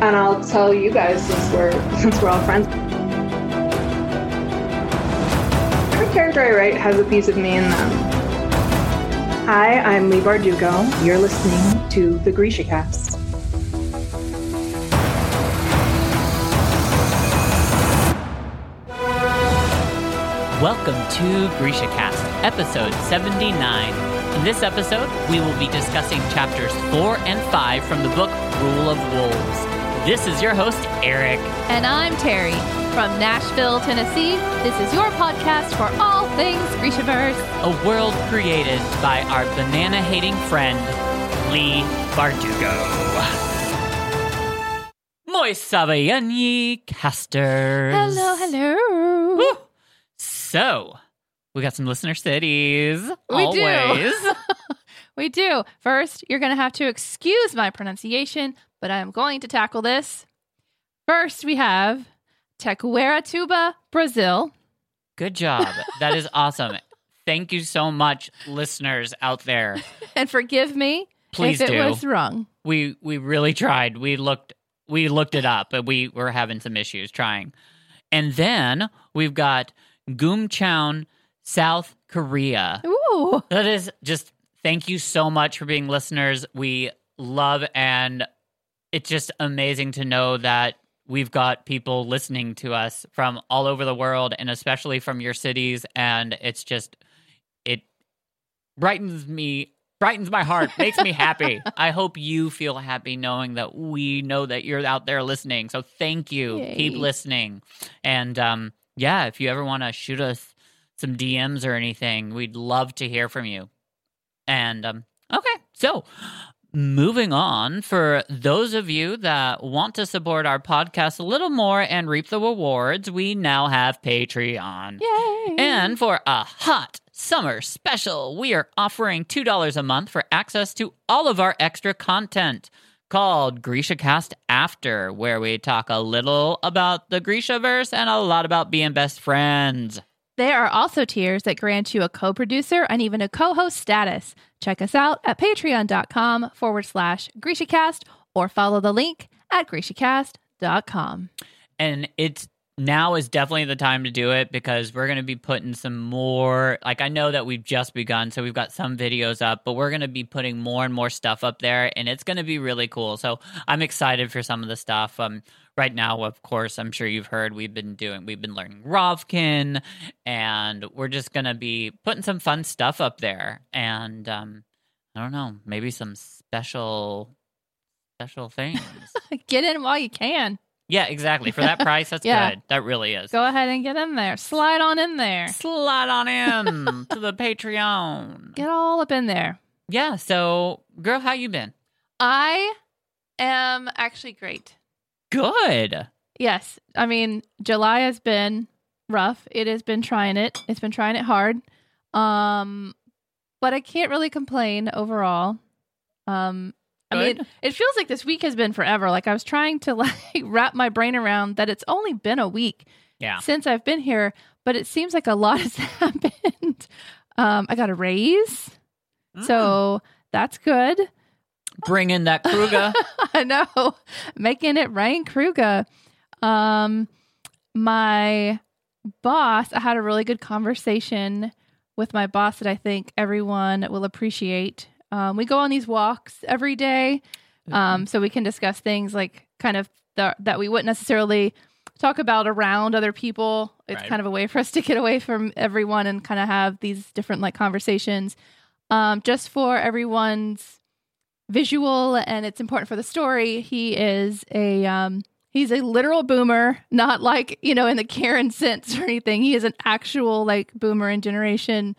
and I'll tell you guys since we're since we're all friends. Every character I write has a piece of me in them. Hi, I'm Leigh Bardugo. You're listening to the Grisha Cast. Welcome to Grisha Cast, episode 79. In this episode, we will be discussing chapters 4 and 5 from the book Rule of Wolves. This is your host, Eric. And I'm Terry from Nashville, Tennessee. This is your podcast for all things Grishaverse. A world created by our banana hating friend, Leigh Bardugo. Moi casters. Hello, hello. Woo! So, we got some listener cities. We do. We do. First, you're going to have to excuse my pronunciation, but I am going to tackle this. First, we have Tequeratuba, Brazil. Good job. That is awesome. Thank you so much, listeners out there. And forgive me Please if it was wrong. We we really tried. We looked we looked it up, but we were having some issues trying. And then we've got Gumcheon, South Korea. Ooh. That is just thank you so much for being listeners. We love and it's just amazing to know that we've got people listening to us from all over the world and especially from your cities. And it's just it brightens me brightens my heart makes me happy. I hope you feel happy knowing that we know that you're out there listening. So thank you. Yay. keep listening. And um yeah if you ever want to shoot us some dms or anything we'd love to hear from you. And um okay. So Moving on, for those of you that want to support our podcast a little more and reap the rewards, we now have Patreon. Yay. And for a hot summer special, we are offering $2 a month for access to all of our extra content called Grisha Cast After, where we talk a little about the Grisha verse and a lot about being best friends. There are also tiers that grant you a co producer and even a co host status. Check us out at patreon.com forward slash GrishaCast or follow the link at GrishaCast.com. and it's now is definitely the time to do it because we're going to be putting some more like i know that we've just begun so we've got some videos up but we're going to be putting more and more stuff up there and it's going to be really cool so i'm excited for some of the stuff um right now of course i'm sure you've heard we've been doing we've been learning Ravkan and we're just going to be putting some fun stuff up there and um i don't know maybe some special special things Get in while you can. Yeah, exactly. For that price, that's Yeah. good. That really is. Go ahead and get in there. Slide on in there. Slide on in to the Patreon. Get all up in there. Yeah. So, girl, how you been? I am actually great. Good. Yes. I mean, July has been rough. It has been trying it. It's been trying it hard. Um, but I can't really complain overall. Um, I mean, Good. it feels like this week has been forever. Like I was trying to like wrap my brain around that it's only been a week Yeah. since I've been here, but it seems like a lot has happened. Um, I got a raise, Mm. so that's good. Bring in that kruge. I know, making it rain, kruge. Um, my boss, I had a really good conversation with my boss that I think everyone will appreciate. Um, we go on these walks every day, um, so we can discuss things like kind of the, that we wouldn't necessarily talk about around other people. It's Right. kind of a way for us to get away from everyone and kind of have these different like conversations. Um, just for everyone's visual and it's important for the story. He is a um he's a literal boomer, not like, you know, in the Karen sense or anything. He is an actual like boomer in generation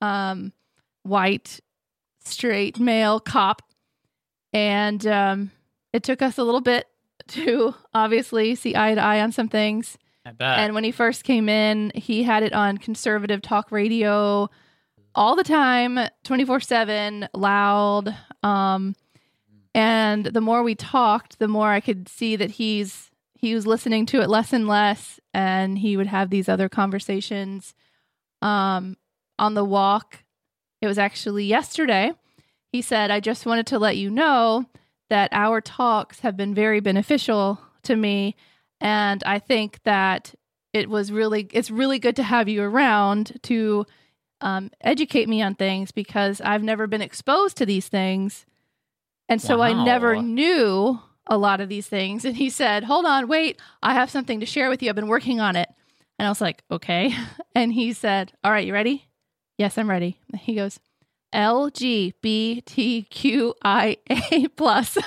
um white straight male cop. And um it took us a little bit to obviously see eye to eye on some things. I bet. And when he first came in, he had it on conservative talk radio all the time, 24 7, loud. Um, and the more we talked, the more I could see that he's he was listening to it less and less, and he would have these other conversations. Um, on the walk, it was actually yesterday. He said, "I just wanted to let you know that our talks have been very beneficial to me. And I think that it was really, it's really good to have you around to um, educate me on things because I've never been exposed to these things. And so I never knew a lot of these things. And he said, Hold on, wait, I have something to share with you. I've been working on it. And I was like, Okay. And he said, All right, you ready? Yes, I'm ready. He goes, LGBTQIA plus.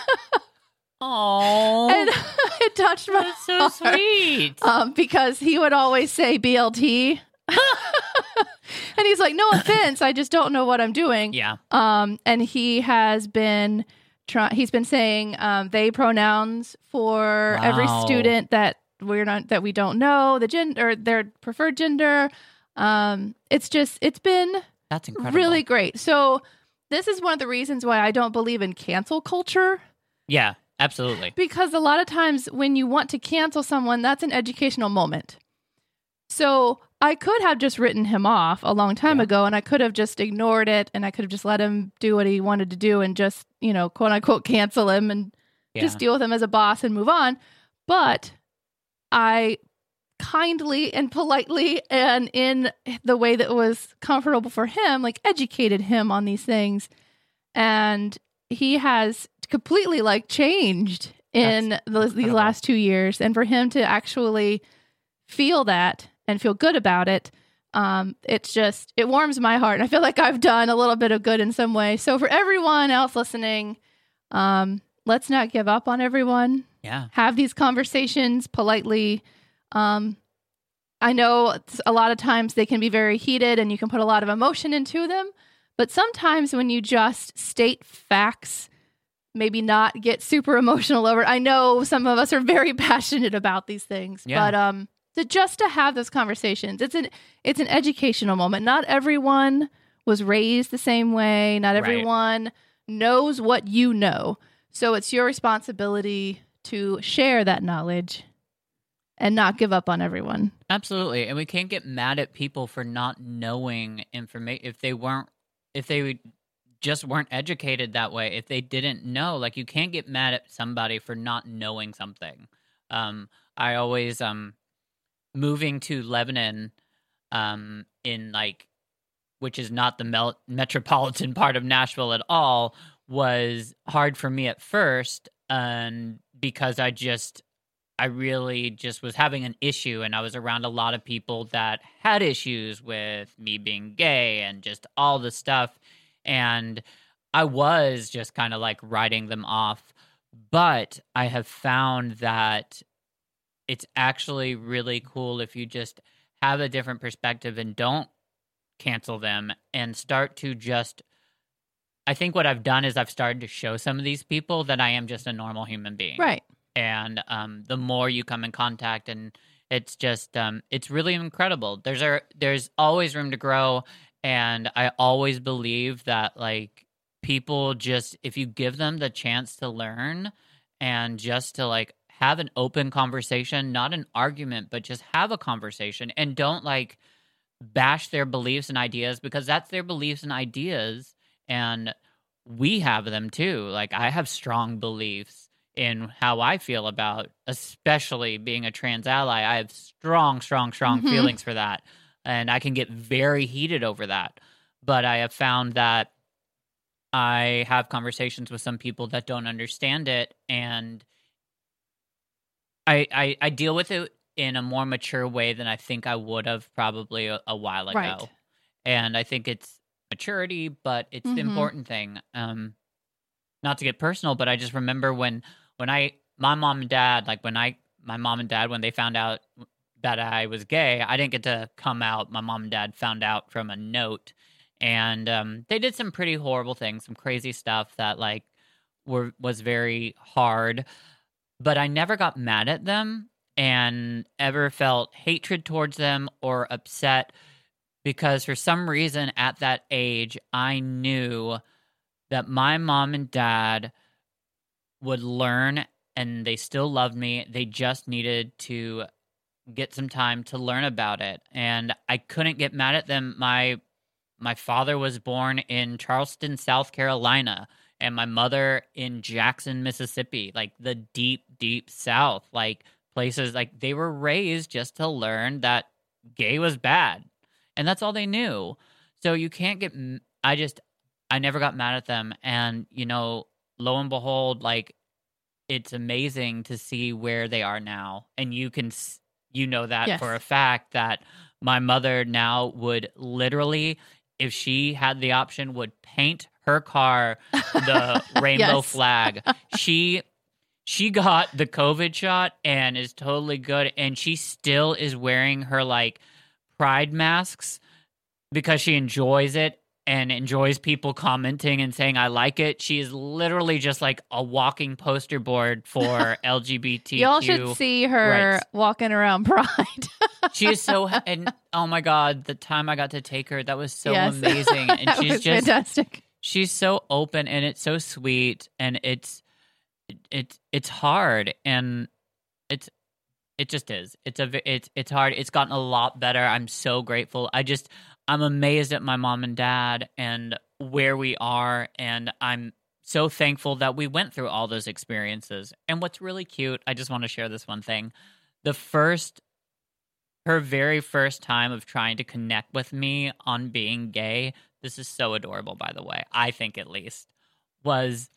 Oh, and it touched my that's so heart. sweet. Um, because he would always say BLT. and he's like, no offense, I just don't know what I'm doing. yeah. Um, and he has been try- he's been saying um, they pronouns for every student that we're not that we don't know the gender or their preferred gender. Um, it's just it's been That's incredible. really great. So this is one of the reasons why I don't believe in cancel culture Yeah, absolutely. because a lot of times when you want to cancel someone, that's an educational moment. So I could have just written him off a long time Yeah. ago and I could have just ignored it and I could have just let him do what he wanted to do and just, you know, quote unquote cancel him and Yeah. just deal with him as a boss and move on. But I kindly and politely and in the way that was comfortable for him, like educated him on these things. And he has completely like changed in those, these last two years. And for him to actually feel that and feel good about it, um, it's just, it warms my heart. And I feel like I've done a little bit of good in some way. So for everyone else listening, um, let's not give up on everyone yeah. have these conversations politely. Um, I know a lot of times they can be very heated and you can put a lot of emotion into them, but sometimes when you just state facts, maybe not get super emotional over it. I know some of us are very passionate about these things, Yeah. but um, to just to have those conversations, it's an it's an educational moment. Not everyone was raised the same way. Not Right. everyone knows what you know. So it's your responsibility to share that knowledge and not give up on everyone. Absolutely. And we can't get mad at people for not knowing information if they weren't if they just weren't educated that way, if they didn't know, like you can't get mad at somebody for not knowing something. Um I always um moving to Lebanon um in like which is not the mel- metropolitan part of Nashville at all was hard for me at first and because I just I really just was having an issue, and I was around a lot of people that had issues with me being gay and just all the stuff. And I was just kind of like writing them off. But I have found that it's actually really cool if you just have a different perspective and don't cancel them and start to just. I think what I've done is I've started to show some of these people that I am just a normal human being Right. and um, the more you come in contact and it's just um, it's really incredible there's a there's always room to grow and i always believe that like people just if you give them the chance to learn and just to like have an open conversation not an argument but just have a conversation and don't like bash their beliefs and ideas because that's their beliefs and ideas and we have them too like i have strong beliefs in how I feel about, especially being a trans ally. I have strong, strong, strong Mhm. feelings for that. And I can get very heated over that. But I have found that I have conversations with some people that don't understand it. And I, I, I deal with it in a more mature way than I think I would have probably a, a while ago. Right. And I think it's maturity, but it's the Mhm. important thing. Um, not to get personal, but I just remember when when I my mom and dad like when I my mom and dad when they found out that I was gay, I didn't get to come out. My mom and dad found out from a note, and um, they did some pretty horrible things, some crazy stuff that like were was very hard. But I never got mad at them and ever felt hatred towards them or upset because for some reason at that age I knew that my mom and dad would learn and they still loved me. They just needed to get some time to learn about it. And I couldn't get mad at them. My my father was born in Charleston, South Carolina, and my mother in Jackson, Mississippi, like the deep, deep South, like places like they were raised just to learn that gay was bad, and that's all they knew. So you can't get. I just, I never got mad at them, and you know, lo and behold, like it's amazing to see where they are now, and you can, you know that Yes. for a fact that my mother now would literally if she had the option would paint her car the rainbow Yes. flag she she got the covid shot and is totally good and she still is wearing her like pride masks because she enjoys it and enjoys people commenting and saying i like it she is literally just like a walking poster board for lgbtq Y'all should see her rights. walking around Pride. she is so and oh my god the time i got to take her that was so Yes. amazing and she's was just fantastic. She's so open and it's so sweet and it's it's it's hard and it's it just is. It's a it's it's hard. It's gotten a lot better. I'm so grateful. I just i'm amazed at my mom and dad and where we are and i'm so thankful that we went through all those experiences. And what's really cute i just want to share this one thing. The first her very first time of trying to connect with me on being gay this is so adorable by the way. I think at least was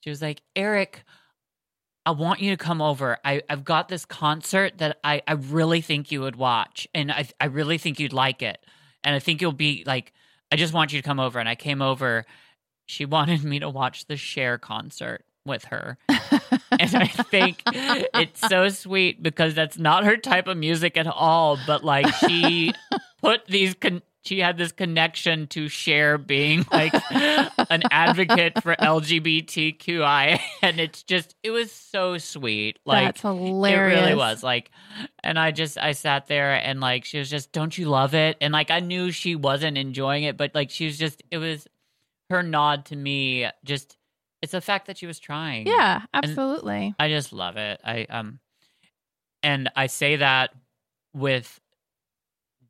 she was like eric i want you to come over. I, i've got this concert that I, I really think you would watch and I, I really think you'd like it. And i think you'll be like i just want you to come over. And i came over. She wanted me to watch the share concert with her. And I think it's so sweet because that's not her type of music at all. But like she put these, con- she had this connection to share being like an advocate for LGBTQI, and it's just it was so sweet. Like That's hilarious. it really was like, and I just I sat there and like she was just, don't you love it? And like I knew she wasn't enjoying it, but like she was just, it was her nod to me. Just it's the fact that she was trying. Yeah, absolutely. I just love it. I um and I say that with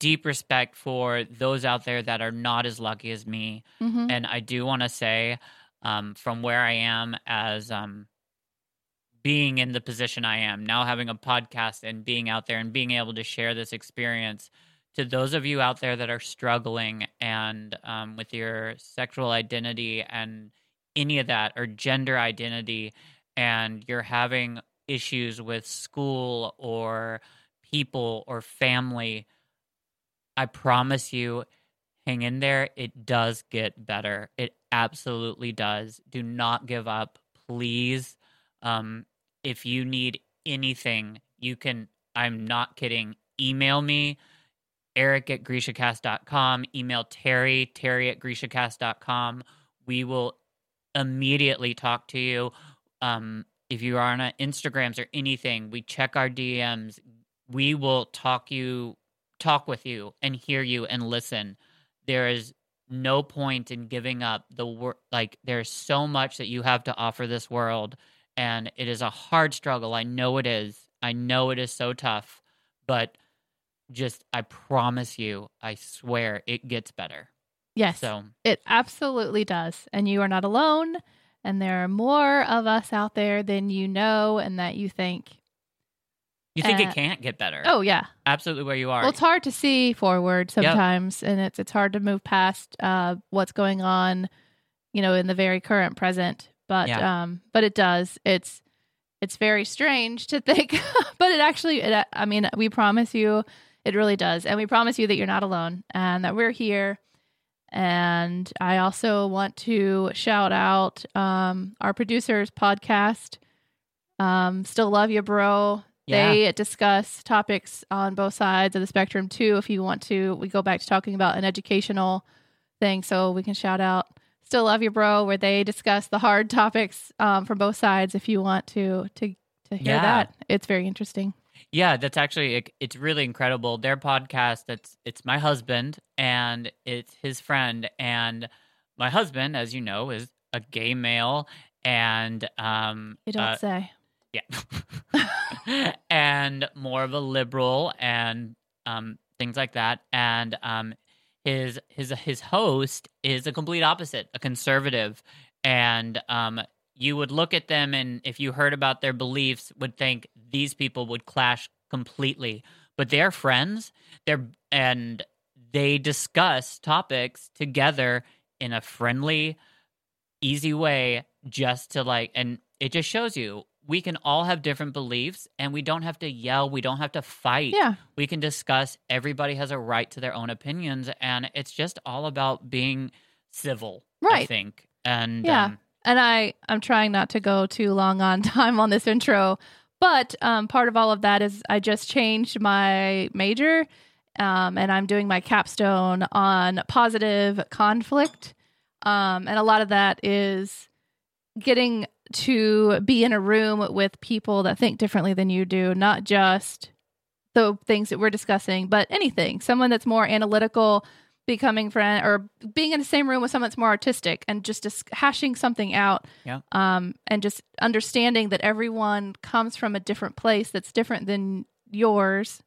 deep respect for those out there that are not as lucky as me. hmm And I do want to say um from where I am as um being in the position I am, now having a podcast and being out there and being able to share this experience to those of you out there that are struggling and um, with your sexual identity and any of that or gender identity and you're having issues with school or people or family i promise you hang in there. It does get better. It absolutely does. Do not give up. Please um, if you need anything you can i'm not kidding email me eric at grishacast.com email terry terry at grishacast.com we will immediately talk to you. Um, if you are on Instagrams or anything, we check our DMs. We will talk you, talk with you, and hear you and listen. There is no point in giving up the work. Like there's so much that you have to offer this world, and it is a hard struggle. I know it is. I know it is so tough, but just I promise you, I swear it gets better. Yes, So it absolutely does. And you are not alone. And there are more of us out there than you know and that you think, you think Uh, it can't get better? oh, yeah. absolutely where you are. Well, it's hard to see forward sometimes, and it's it's hard to move past uh, what's going on, you know, in the very current present. But Yeah. um, but it does. It's it's very strange to think, but it actually, it, I mean, we promise you, it really does, and we promise you that you're not alone, and that we're here. And I also want to shout out um, our producers podcast. Um, Still love you, bro. They discuss topics on both sides of the spectrum too. If you want to, we go back to talking about an educational thing, so we can shout out "Still Love You, Bro," where they discuss the hard topics um, from both sides. If you want to to to hear Yeah. that, it's very interesting. Yeah, that's actually it, it's really incredible. Their podcast that's it's my husband and it's his friend and my husband, as you know, is a gay male and um You don't uh, say. Yeah. and more of a liberal and um things like that and um his his his host is a complete opposite, a conservative and um, you would look at them, and if you heard about their beliefs, would think these people would clash completely. But they're friends. They're and they discuss topics together in a friendly, easy way, just to like, and it just shows you we can all have different beliefs and we don't have to yell we don't have to fight Yeah. we can discuss everybody has a right to their own opinions and it's just all about being civil right. i think and Yeah. um, And I, I'm trying not to go too long on time on this intro, but um, part of all of that is I just changed my major um, and I'm doing my capstone on positive conflict. Um, and a lot of that is getting to be in a room with people that think differently than you do, not just the things that we're discussing, but anything. Someone that's more analytical, becoming friend, or being in the same room with someone that's more artistic, and just dis- hashing something out. Yeah. Um, and just understanding that everyone comes from a different place that's different than yours,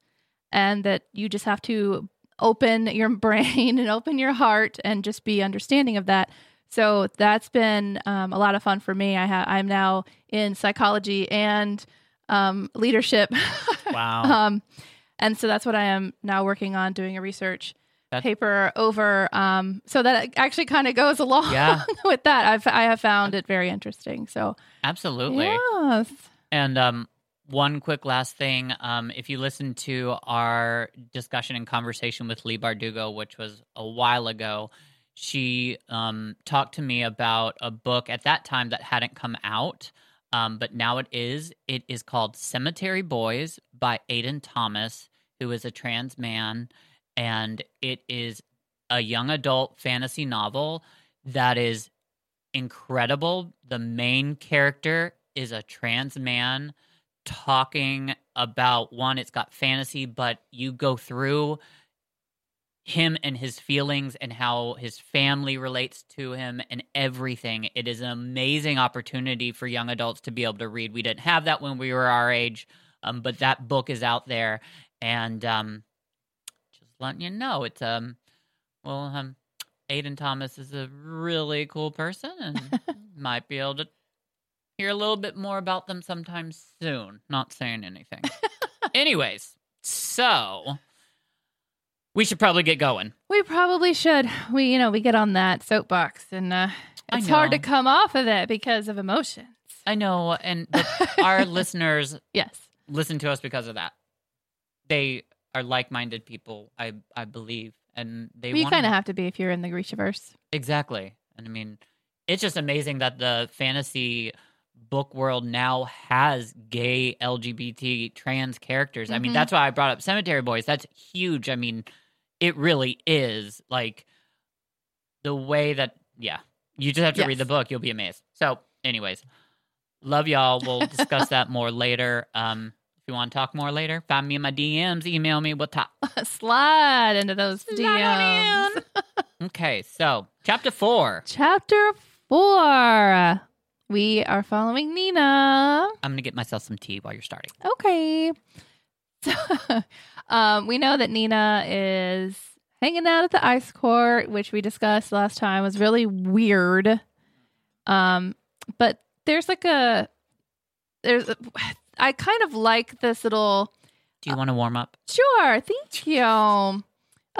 and that you just have to open your brain and open your heart and just be understanding of that. So that's been um, a lot of fun for me. I ha- I'm now in psychology and um, leadership. wow um, and so that's what I am now working on doing a research That- paper over. Um, so that actually kind of goes along Yeah. with that. I've I have found it very interesting. So absolutely yes, And um, one quick last thing: um, if you listen to our discussion and conversation with Leigh Bardugo, which was a while ago, she um, talked to me about a book at that time that hadn't come out, um, but now it is. It is called Cemetery Boys by Aiden Thomas, who is a trans man, and it is a young adult fantasy novel that is incredible. The main character is a trans man talking about one, it's got fantasy, but you go through him and his feelings and how his family relates to him and everything. It is an amazing opportunity for young adults to be able to read. We didn't have that when we were our age, um, but that book is out there, and um, just letting you know, it's um, well, um, Aiden Thomas is a really cool person, and might be able to hear a little bit more about them sometime soon. Not saying anything. Anyways, so we should probably get going. we probably should. We you know we get on that soapbox and uh, it's hard to come off of it because of emotions. I know, and our listeners Yes. listen to us because of that. They are like-minded people, I I believe, and they Well, you kind of have to be if you're in the Grishaverse. Exactly. And I mean, it's just amazing that the fantasy book world now has gay LGBT trans characters. I mean, Mhm. that's why I brought up Cemetery Boys. That's huge. I mean, it really is like the way that yeah. You just have to read the book, you'll be amazed. So, anyways, love y'all. We'll discuss that more later. Um if you want to talk more later, find me in my DMs, email me what top. Slide into those Slide DMs. Okay, so chapter four. Chapter four. We are following Nina. I'm gonna get myself some tea while you're starting. Okay. Um, we know that Nina is hanging out at the ice court, which we discussed last time was really weird. Um, but there's like a there's a, I kind of like this little Do you want to warm up? Sure, thank you. A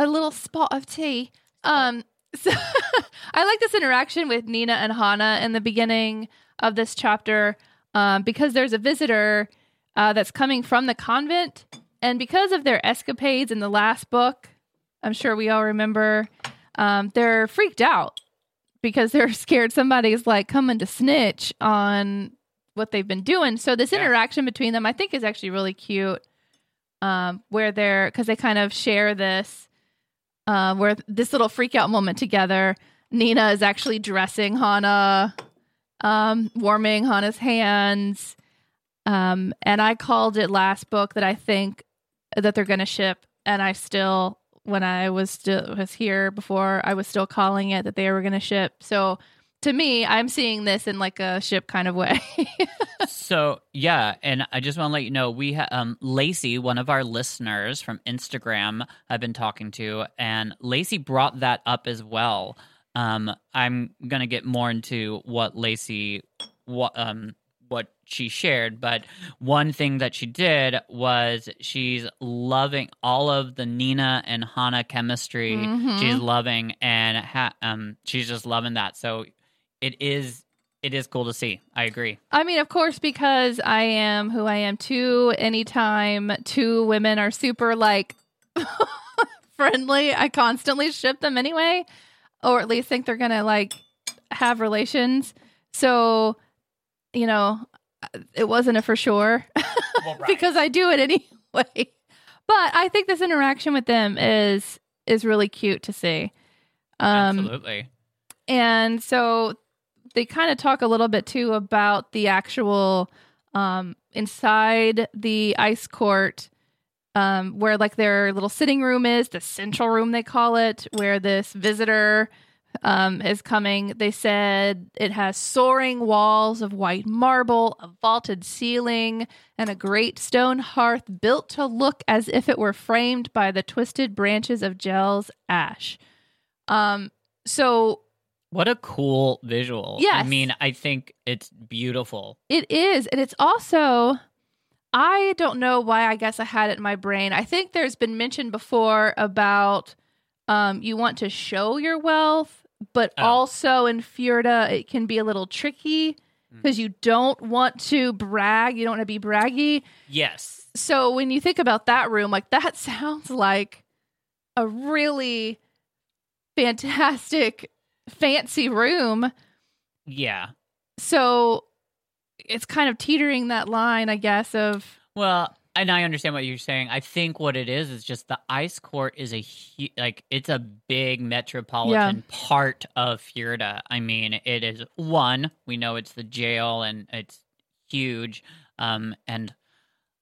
little spot of tea. Um, so I like this interaction with Nina and Hanne in the beginning of this chapter um, because there's a visitor uh, that's coming from the convent, and because of their escapades in the last book, I'm sure we all remember, um, they're freaked out because they're scared somebody's like coming to snitch on what they've been doing. So this Yeah. interaction between them, I think, is actually really cute um, where they're because they kind of share this, uh, where this little freak out moment together. Nina is actually dressing Hanne, um, warming Hanne's hands, um, and I called it last book that I think that they're going to ship, and I still, when I was still was here before, I was still calling it that they were going to ship. So. To me, I'm seeing this in like a ship kind of way. so yeah, and I just want to let you know we ha- um Lacey, one of our listeners from Instagram, I've been talking to, and Lacey brought that up as well. um, I'm gonna get more into what Lacey, what um, what she shared. But one thing that she did was she's loving all of the Nina and Hanne chemistry. Mhm. She's loving, and ha- um, she's just loving that. So it is it is cool to see. I agree. I mean, of course, because I am who I am too. Anytime two women are super like friendly, I constantly ship them anyway, or at least think they're gonna like have relations. So, you know, it wasn't a for sure because I do it anyway. But I think this interaction with them is is really cute to see. Um, Absolutely. and so they kind of talk a little bit too about the actual um, inside the ice court um, where like their little sitting room is the central room they call it where this visitor um, is coming they said it has soaring walls of white marble a vaulted ceiling and a great stone hearth built to look as if it were framed by the twisted branches of Djel's ash um so What a cool visual. I mean, I think it's beautiful. It is. And it's also, I don't know why I guess I had it in my brain. I think there's been mentioned before about um, you want to show your wealth, but Oh. also in Fjorda, it can be a little tricky Mm. because you don't want to brag. You don't want to be braggy. Yes. So when you think about that room, like that sounds like a really fantastic, fancy room. Yeah. So it's kind of teetering that line, I guess, of Well, and I understand what you're saying. I think what it is is just the ice court is a hu- like it's a big metropolitan part of Fjorda. I mean, it is one. We know it's the jail and it's huge. Um, and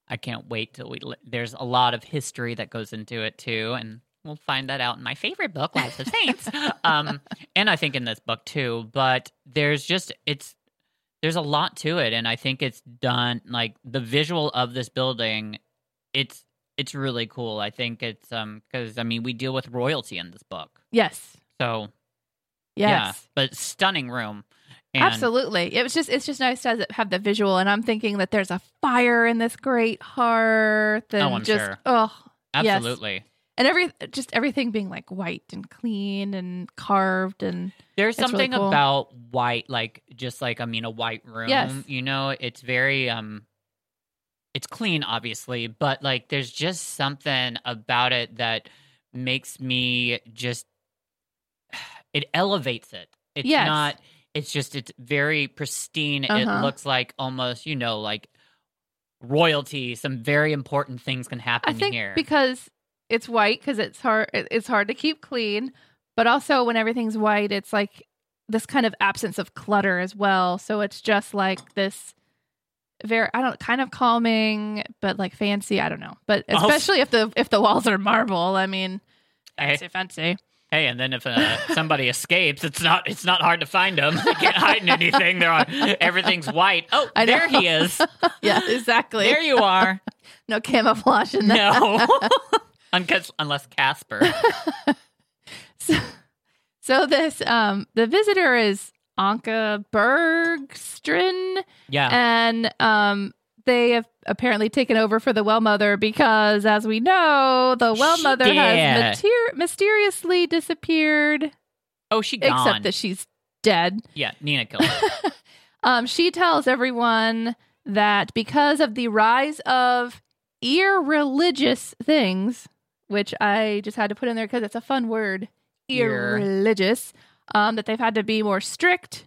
I can't wait till we. li- There's a lot of history that goes into it too, and we'll find that out in my favorite book, Lives of Saints. um, and I think in this book too. But there's just it's there's a lot to it and i think it's done like the visual of this building it's it's really cool i think it's um because i mean we deal with royalty in this book yes, so yes. yeah but stunning room and Absolutely. It was just it's just nice to have the visual and I'm thinking that there's a fire in this great hearth and Oh, I'm just sure. oh yes. And every just everything being like white and clean and carved and there's It's really something cool. about white like just like i mean a white room Yes. you know it's very um it's clean obviously but like there's just something about it that makes me just it elevates it it's Yes. not it's just it's very pristine it Uh-huh. looks like almost you know like royalty some very important things can happen I think here because it's white because it's hard it's hard to keep clean, but also when everything's white it's like this kind of absence of clutter as well. So it's just like this very I don't kind of calming but like fancy, I don't know. But especially if the if the walls are marble, I mean Hey. fancy fancy. Hey, and then if uh, somebody escapes, it's not it's not hard to find them. They can't hide in anything. They're on everything's white. Oh, I there know. he is. yeah, exactly. There you are. no camouflage in that. No, unless unless Casper. So, so this um the visitor is Anka Bergstrom Yeah, and um they have apparently taken over for the well mother because as we know the well mother has mater- mysteriously disappeared oh, she gone. except that she's dead yeah, Nina killed her. um she tells everyone that because of the rise of irreligious things which i just had to put in there because it's a fun word Ir- irreligious um that they've had to be more strict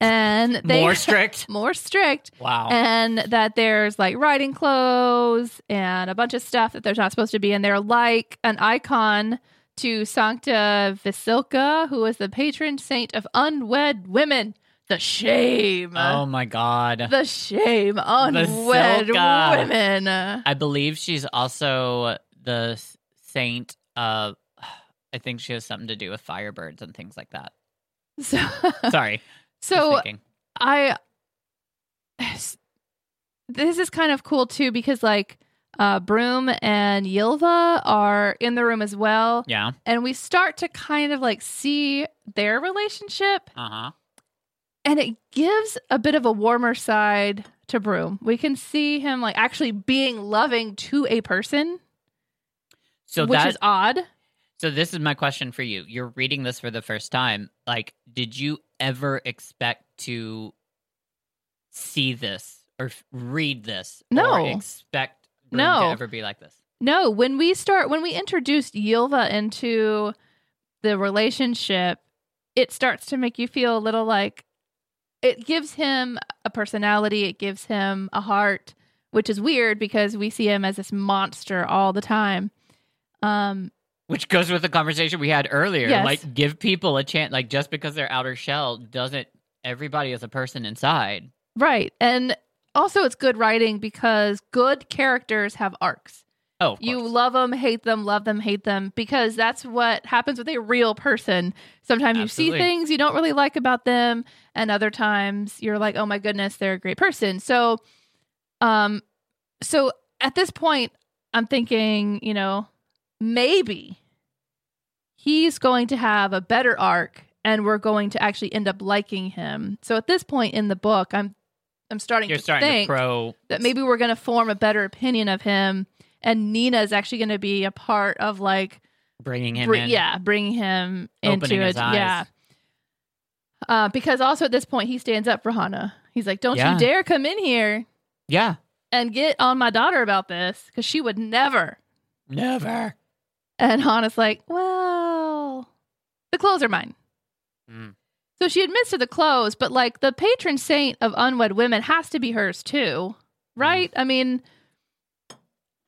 and they More strict. more strict Wow. and that there's like riding clothes and a bunch of stuff that there's not supposed to be in there, like an icon to Sankta Vasilka, who is the patron saint of unwed women. The shame. oh my god. The shame. Unwed Vasilka. women. I believe she's also the saint of. I think she has something to do with firebirds and things like that. So, Sorry. so. I this is kind of cool too because like Uh, Brum and Ylva are in the room as well. Yeah. And we start to kind of like see their relationship. Uh huh. And it gives a bit of a warmer side to Brum. We can see him like actually being loving to a person, So which that is odd. So this is my question for you. You're reading this for the first time. Like, did you ever expect to see this or read this? No. Or expect No. to ever be like this? No, when we start when we introduced Ylva into the relationship, it starts to make you feel a little like it gives him a personality, it gives him a heart, which is weird because we see him as this monster all the time. Um Which goes with the conversation we had earlier. Yes. Like, give people a chance. Like, just because they're outer shell doesn't. Everybody is a person inside. right. And also it's good writing because good characters have arcs. Oh, You love them, hate them, love them, hate them, because that's what happens with a real person. Sometimes you see things you don't really like about them, and other times you're like, oh my goodness, they're a great person. So, um, so at this point, I'm thinking, you know, maybe he's going to have a better arc, and we're going to actually end up liking him. So at this point in the book, I'm, I'm starting You're to starting think to pro. that maybe we're going to form a better opinion of him and Nina is actually going to be a part of like bringing him br- in. yeah bringing him Opening into it eyes. yeah uh, because also at this point he stands up for Hanne he's like don't Yeah. you dare come in here Yeah. and get on my daughter about this because she would never Never. And Hanne's like well the clothes are mine Mm. so she admits to the clothes but like the patron saint of unwed women has to be hers too right Mm. i mean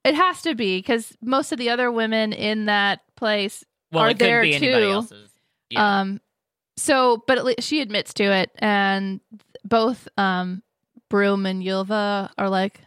it has to be because most of the other women in that place Well, Are there too. else's. Yeah. um so but at least she admits to it and both um Brum and Ylva are like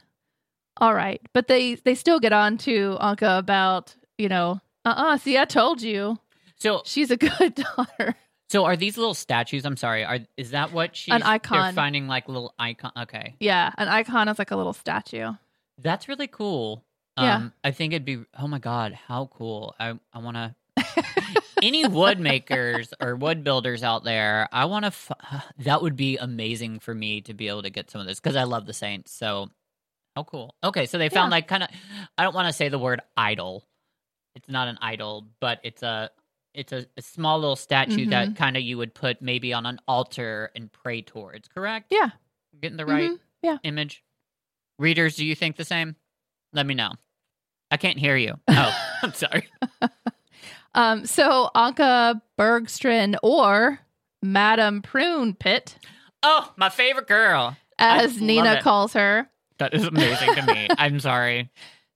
all right but they they still get on to anka about you know uh-uh see i told you so, she's a good daughter so are these little statues? I'm sorry. Are is that what she's An icon? They're finding like little icon. Okay, yeah an icon is like a little statue that's really cool. Yeah. Um, I think it'd be. Oh my god, how cool! I I want to. Any wood makers or wood builders out there, I want to. F- that would be amazing for me to be able to get some of this because I love the Saints. So, how cool! Okay, so they found Yeah. like kind of. I don't want to say the word idol. It's not an idol, but it's a it's a, a small little statue Mm-hmm. that kind of you would put maybe on an altar and pray towards. Correct? yeah Getting the right Mhm. Yeah. image. Readers, do you think the same? Let me know. I can't hear you. Oh, I'm sorry. um so anka bergstrand or madame prune pit Oh, my favorite girl. As nina it. calls her That is amazing to me. I'm sorry.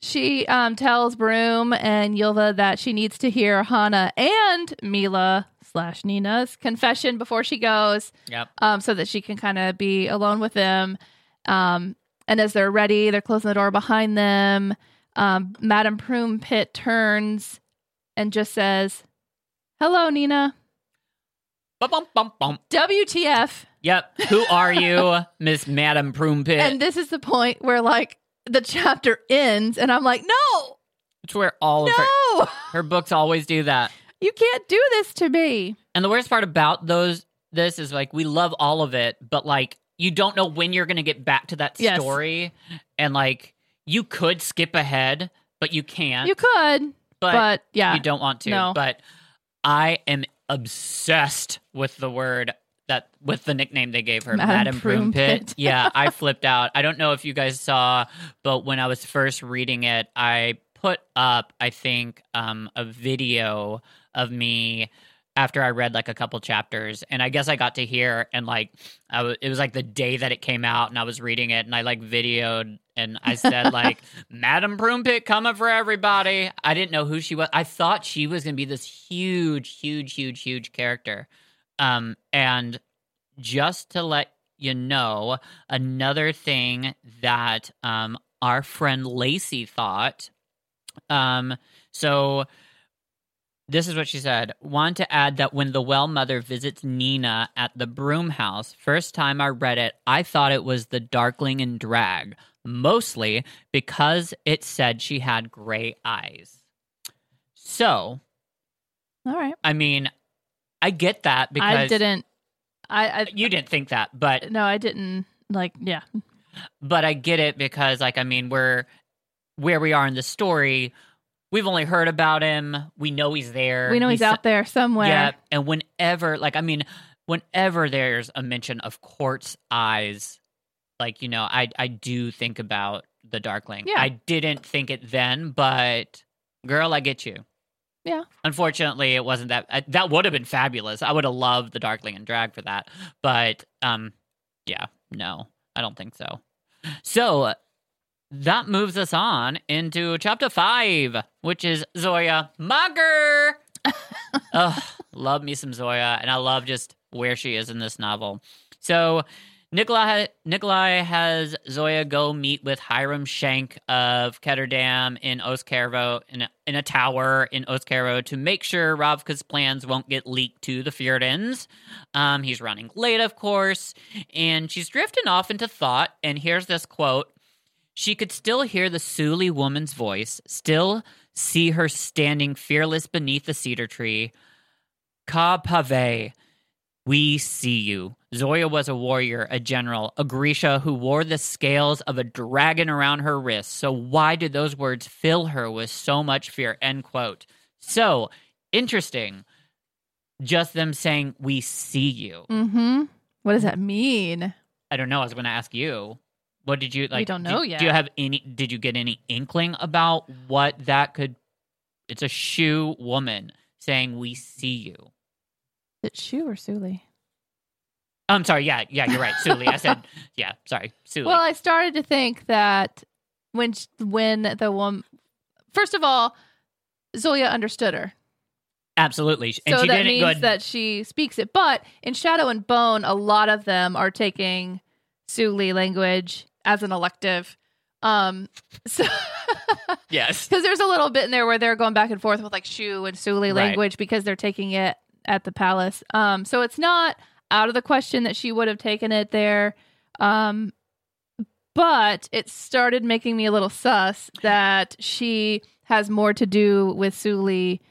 She um, tells Brum and Ylva that she needs to hear Hanne and Mila slash Nina's confession before she goes, Yep. um, so that she can kind of be alone with them. Um, and as they're ready, they're closing the door behind them. Um, Madame Prune Pit turns and just says, "Hello, Nina. Bum, bum, bum, bum. WTF?" Yep. Who are you, Miss Madam Prune Pit? And this is the point where like the chapter ends, and I'm like, "No, it's where all of her, no, her books always do that. you can't do this to me." And the worst part about those this is like we love all of it, but like you don't know when you're gonna get back to that Yes. story. And like you could skip ahead, but you can't. You could, but, but, yeah, you don't want to. no. But I am obsessed with the word that with the nickname they gave her, Madam Madam, Broom Pit. Yeah, I flipped out. I don't know if you guys saw, but when I was first reading it, I put up, I think, um, a video of me after I read like a couple chapters, and I guess I got to hear and like I w- it was like the day that it came out, and I was reading it, and I like videoed, and I said like Madam Broompit coming for everybody. I didn't know who she was. I thought she was gonna be this huge, huge, huge, huge character. Um, and just to let you know, another thing that um our friend Lacey thought. Um, so this is what she said. Want to add that when the well mother visits Nina at the Brum house, first time I read it, I thought it was the Darkling and Drag. mostly because it said she had gray eyes. So, All right. I mean, I get that because I didn't. I, I you didn't think that, but no, I didn't. Like, yeah, but I get it because like I mean, we're where we are in the story. We've only heard about him. We know he's there. we know he's, out there somewhere. Yeah, and whenever, like, I mean, whenever there's a mention of Quartz eyes, like you know, I I do think about the Darkling. Yeah. I didn't think it then, but girl, I get you. Yeah. Unfortunately, it wasn't that. Uh, that would have been fabulous. I would have loved the Darkling and Drag for that, but um, yeah, no, I don't think so. So that moves us on into chapter five, which is Zoya Mugger. Ugh, love me some Zoya, and I love just where she is in this novel. So Nikolai Nikolai has Zoya go meet with Hiram Schenck of Ketterdam in Os Kervo in a, in a tower in Os Kervo to make sure Ravka's plans won't get leaked to the Fjerdans. Um, he's running late, of course, and she's drifting off into thought. And here's this quote: "She could still hear the Suli woman's voice, still see her standing fearless beneath the cedar tree. Ka pave." We see you. Zoya was a warrior, a general, a Grisha who wore the scales of a dragon around her wrist. So why did those words fill her with so much fear? End quote. So interesting. Just them saying, We see you. Mm-hmm. What does that mean? I don't know. I was going to ask you. What did you like? don't know did, yet. Do you have any? Did you get any inkling about what that could? It's a Shu woman saying, "We see you." Is it Shu or Suli? I'm sorry. Yeah, yeah, you're right. Suli. I said, yeah. Sorry, Suli. Well, I started to think that when sh- when the woman, first of all, Zoya understood her, Absolutely. And so she that didn't means that she speaks it. But in Shadow and Bone, a lot of them are taking Suli language as an elective. Um, so Yes. because there's a little bit in there where they're going back and forth with like Shu and Suli Right. language because they're taking it at the palace. Um, so it's not out of the question that she would have taken it there. Um, but it started making me a little sus that she has more to do with Suli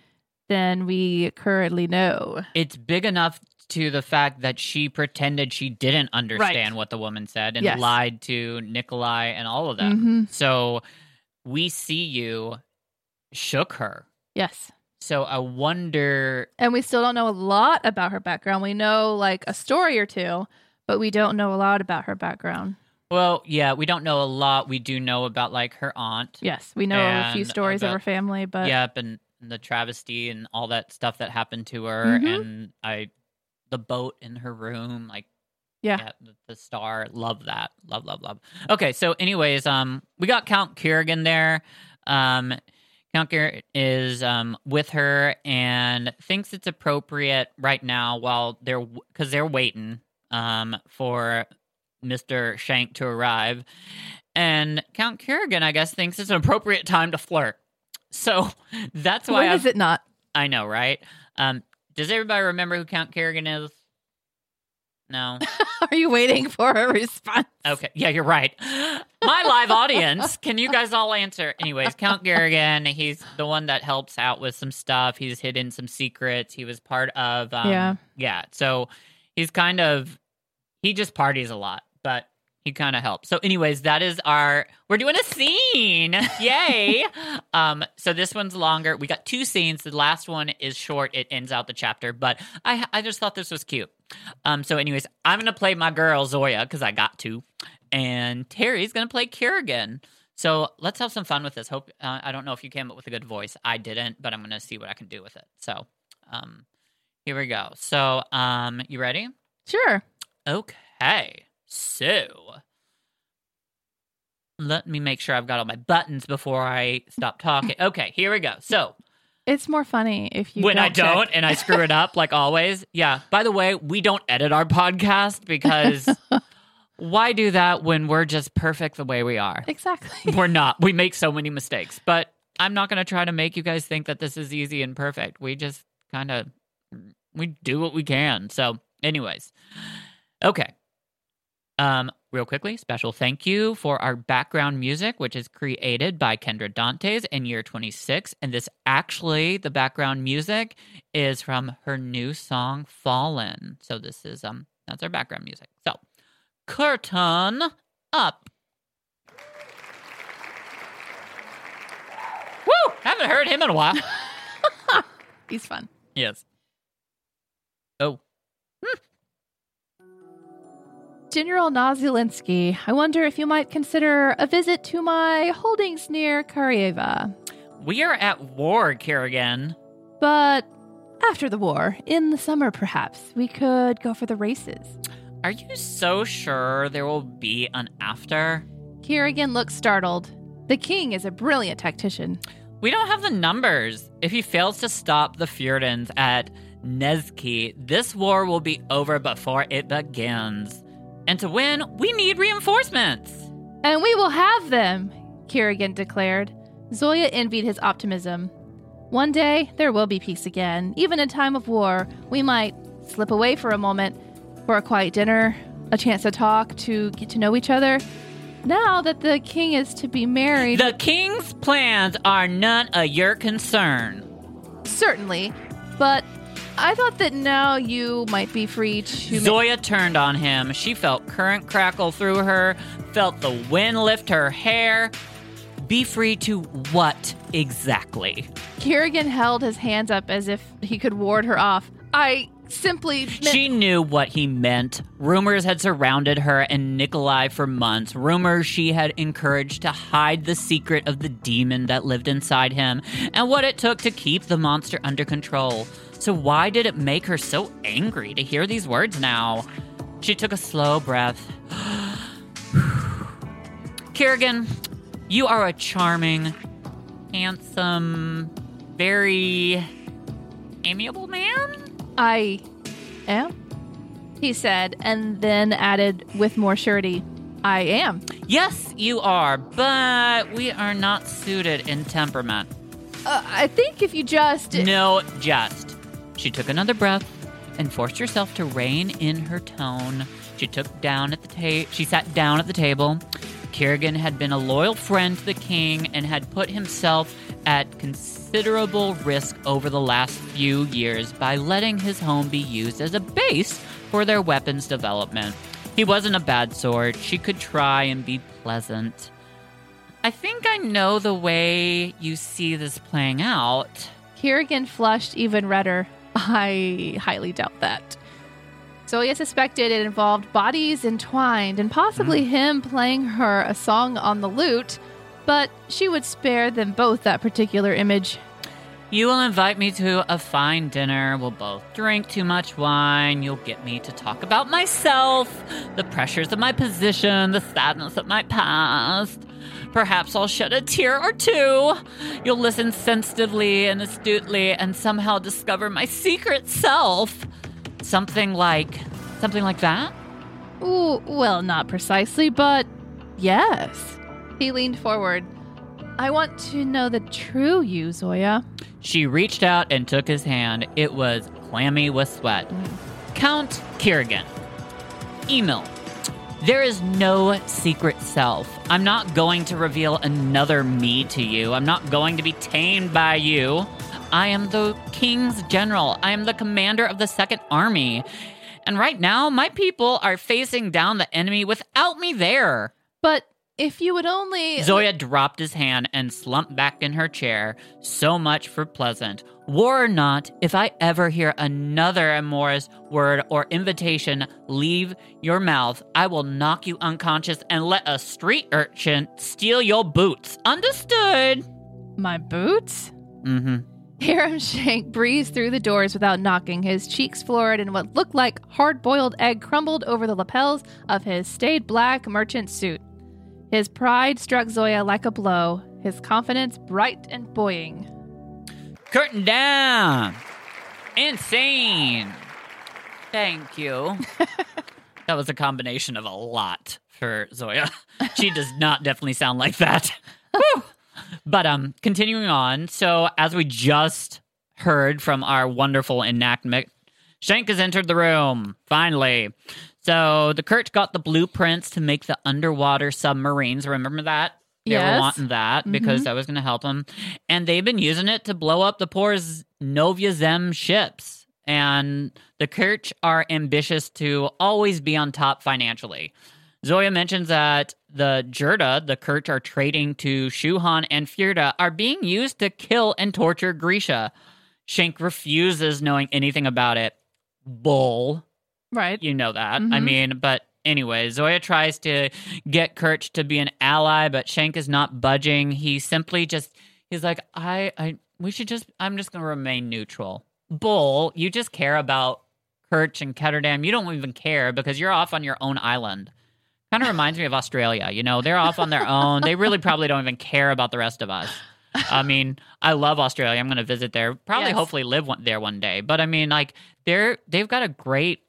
than we currently know. It's big enough to the fact that she pretended she didn't understand what the woman said and Yes. lied to Nikolai and all of them. Mhm. So we see you shook her. Yes. So I wonder And we still don't know a lot about her background. We know like a story or two, but we don't know a lot about her background. well, yeah, we don't know a lot. We do know about like her aunt. Yes, we know a few And stories of her family, but yep, and the travesty and all that stuff that happened to her Mhm. and I the boat in her room, like Yeah. the, the star. Love that. Love, love, love. Okay, so anyways, um, we got Count Kirigin there. Um, Count Kirigin is um with her and thinks it's appropriate right now while they're because they're waiting um for Mister Schenck to arrive, and Count Kirigin, I guess, thinks it's an appropriate time to flirt. So that's why when I've, is it not? I know, right? Um, does everybody remember who Count Kirigin is? No. Are you waiting for a response? Okay. Yeah, you're right. My live audience, can you guys all answer? Anyways, Count Kirigin, he's the one that helps out with some stuff. He's hidden some secrets. He was part of um, Yeah. Yeah. So he's kind of he just parties a lot, but he kind of helps. So anyways, that is our we're doing a scene. Yay. um so this one's longer. We got two scenes. The last one is short. It ends out the chapter, but I I just thought this was cute. Um so anyways, I'm going to play my girl Zoya cuz I got to and Terry's going to play Kirigin. So let's have some fun with this. Hope uh, I don't know if you came up with a good voice. I didn't, but I'm going to see what I can do with it. So, um here we go. So, um you ready? Sure. Okay. So let me make sure I've got all my buttons before I stop talking. Okay, here we go. So It's more funny if you when I check. don't and I screw it up like always. Yeah. By the way, we don't edit our podcast because why do that when we're just perfect the way we are? Exactly. We're not. We make so many mistakes. But I'm not going to try to make you guys think that this is easy and perfect. We just kind of we do what we can. So, anyways. Okay. Um real quickly, special thank you for our background music, which is created by Kendra Dantes in year 26. And this actually, the background music is from her new song, Fallen. So this is, um, that's our background music. So, curtain up. Woo! Haven't heard him in a while. He's fun. yes. Oh, General Nazyalensky, I wonder if you might consider a visit to my holdings near Karyeva. we are at war, Kirigin. But after the war, in the summer perhaps, we could go for the races. Are you so sure there will be an after? Kirigin looks startled. The king is a brilliant tactician. We don't have the numbers. If he fails to stop the Fjerdans at Nezki, this war will be over before it begins. And to win, we need reinforcements. And we will have them, Kirigin declared. Zoya envied his optimism. One day, there will be peace again. Even in time of war, we might slip away for a moment for a quiet dinner, a chance to talk, to get to know each other. Now that the king is to be married, The king's plans are none of your concern. certainly, but I thought that now you might be free to. Zoya turned on him. She felt current crackle through her, felt the wind lift her hair. Be free to what exactly? Kirigin held his hands up as if he could ward her off. I simply. meant- She knew what he meant. Rumors had surrounded her and Nikolai for months. Rumors she had encouraged to hide the secret of the demon that lived inside him and what it took to keep the monster under control. So, why did it make her so angry to hear these words now? She took a slow breath. Kirigin, you are a charming, handsome, very amiable man. I am? He said, and then added with more surety, I am. Yes, you are, but we are not suited in temperament. Uh, I think if you just. No, just. She took another breath and forced herself to rein in her tone. She took down at the ta- she sat down at the table. Kirigin had been a loyal friend to the king and had put himself at considerable risk over the last few years by letting his home be used as a base for their weapons development. He wasn't a bad sort. She could try and be pleasant. I think I know the way you see this playing out. Kirigin flushed even redder. I highly doubt that. Zoya suspected it involved bodies entwined and possibly hmm. him playing her a song on the lute, but she would spare them both that particular image. You will invite me to a fine dinner. We'll both drink too much wine. You'll get me to talk about myself, the pressures of my position, the sadness of my past. Perhaps I'll shed a tear or two. You'll listen sensitively and astutely and somehow discover my secret self. Something like something like that? Ooh, well, not precisely, but yes. He leaned forward. I want to know the true you, Zoya. She reached out and took his hand. It was clammy with sweat. Mm. Count Kirigin. Email. There is no secret self. I'm not going to reveal another me to you. I'm not going to be tamed by you. I am the king's general. I am the commander of the second army. And right now, my people are facing down the enemy without me there. But if you would only. Zoya dropped his hand and slumped back in her chair. So much for pleasant. War or not, if I ever hear another amorous word or invitation leave your mouth, I will knock you unconscious and let a street urchin steal your boots. Understood? My boots? Mm hmm. Hiram Schenck breezed through the doors without knocking, his cheeks florid, and what looked like hard boiled egg crumbled over the lapels of his staid black merchant suit. His pride struck Zoya like a blow, his confidence bright and buoying. Curtain down. Insane. Thank you. that was a combination of a lot for Zoya. She does not definitely sound like that. Whew. But um continuing on, so as we just heard from our wonderful enactment, Schenck has entered the room, finally. So the Kerch got the blueprints to make the underwater submarines. Remember that? They Yes. were wanting that because Mhm. that was going to help them. And they've been using it to blow up the poor Novyi Zem ships. And the Kerch are ambitious to always be on top financially. Zoya mentions that the Jurda, the Kerch are trading to Shu Han and Fjerda, are being used to kill and torture Grisha. Schenck refuses knowing anything about it. Bull. Right. You know that. I Mhm. mean, but anyway, Zoya tries to get Kerch to be an ally, but Schenck is not budging. He simply just he's like, I I we should just I'm just gonna remain neutral. Bull, you just care about Kerch and Ketterdam. You don't even care because you're off on your own island. Kind of reminds me of Australia. You know, they're off on their own. They really probably don't even care about the rest of us. I mean, I love Australia. I'm going to visit there. Probably, Yes. hopefully, live one, there one day. But I mean, like, they're they've got a great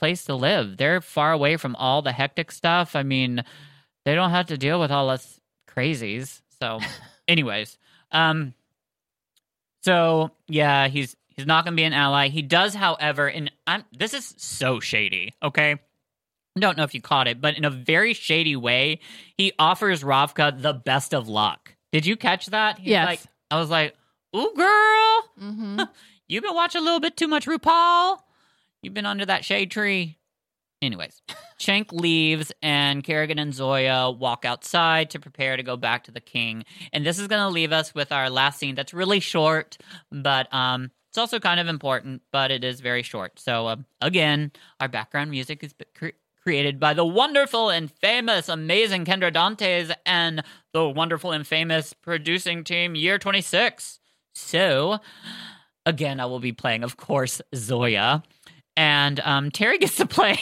place to live. They're far away from all the hectic stuff. I mean, they don't have to deal with all us crazies. So, anyways, um, so yeah, he's he's not going to be an ally. He does, however, and I'm this is so shady. Okay. I don't know if you caught it, but in a very shady way, he offers Ravka the best of luck. Did you catch that? He's Yes. Like, I was like, "Ooh, girl, Mm-hmm. you've been watching a little bit too much RuPaul. You've been under that shade tree." Anyways, Schenck leaves, and Kirigin and Zoya walk outside to prepare to go back to the king. And this is going to leave us with our last scene. That's really short, but um, it's also kind of important. But it is very short. So um, again, our background music is cre- created by the wonderful and famous, amazing Kendra Dantes and the wonderful and famous producing team Year Twenty Six. So again, I will be playing, of course, Zoya. And um, Terry gets to play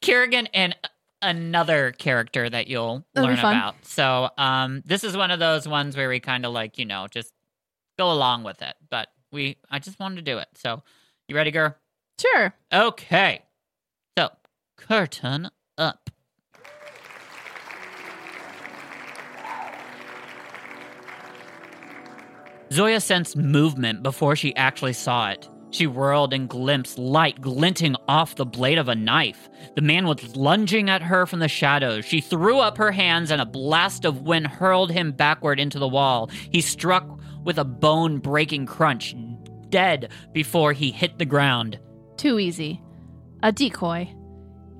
Kirigin and another character that you'll That'll learn about. So um, this is one of those ones where we kind of like, you know, just go along with it. But we, I just wanted to do it. So you ready, girl? Sure. Okay. So curtain up. Zoya sensed movement before she actually saw it. She whirled and glimpsed light glinting off the blade of a knife. The man was lunging at her from the shadows. She threw up her hands and a blast of wind hurled him backward into the wall. He struck with a bone breaking crunch, dead before he hit the ground. Too easy. A decoy.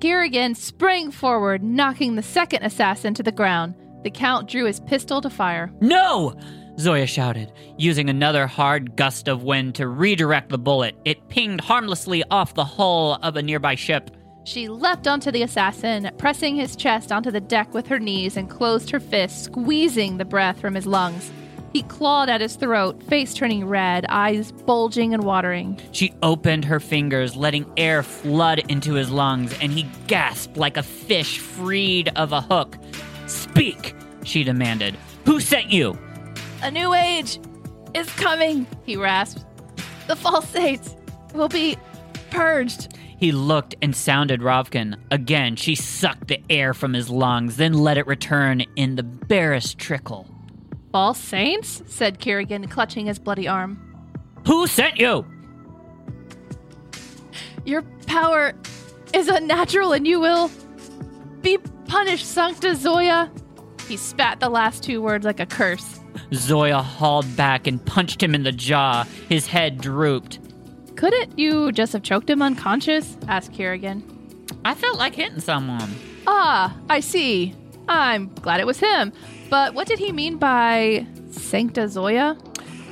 Kirigin sprang forward, knocking the second assassin to the ground. The Count drew his pistol to fire. No! Zoya shouted, using another hard gust of wind to redirect the bullet. It pinged harmlessly off the hull of a nearby ship. She leapt onto the assassin, pressing his chest onto the deck with her knees and closed her fists, squeezing the breath from his lungs. He clawed at his throat, face turning red, eyes bulging and watering. She opened her fingers, letting air flood into his lungs, and he gasped like a fish freed of a hook. Speak, she demanded. Who sent you? A new age is coming, he rasped. The false saints will be purged. He looked and sounded Ravkan. Again, she sucked the air from his lungs, then let it return in the barest trickle. False saints? said Kirigin, clutching his bloody arm. Who sent you? Your power is unnatural and you will be punished, Sankta Zoya. He spat the last two words like a curse. Zoya hauled back and punched him in the jaw. His head drooped. Couldn't you just have choked him unconscious? asked Kirigin. I felt like hitting someone. Ah, I see. I'm glad it was him. But what did he mean by Sankta Zoya?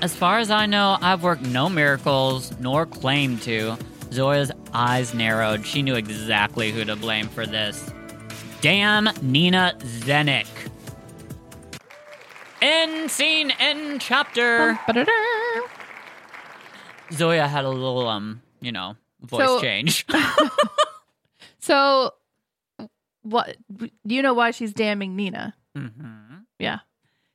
As far as I know, I've worked no miracles nor claimed to. Zoya's eyes narrowed. She knew exactly who to blame for this. Damn Nina Zenik. End scene, end chapter. Zoya had a little, um, you know, voice So- change. So, what? Do you know why she's damning Nina? hmm Yeah.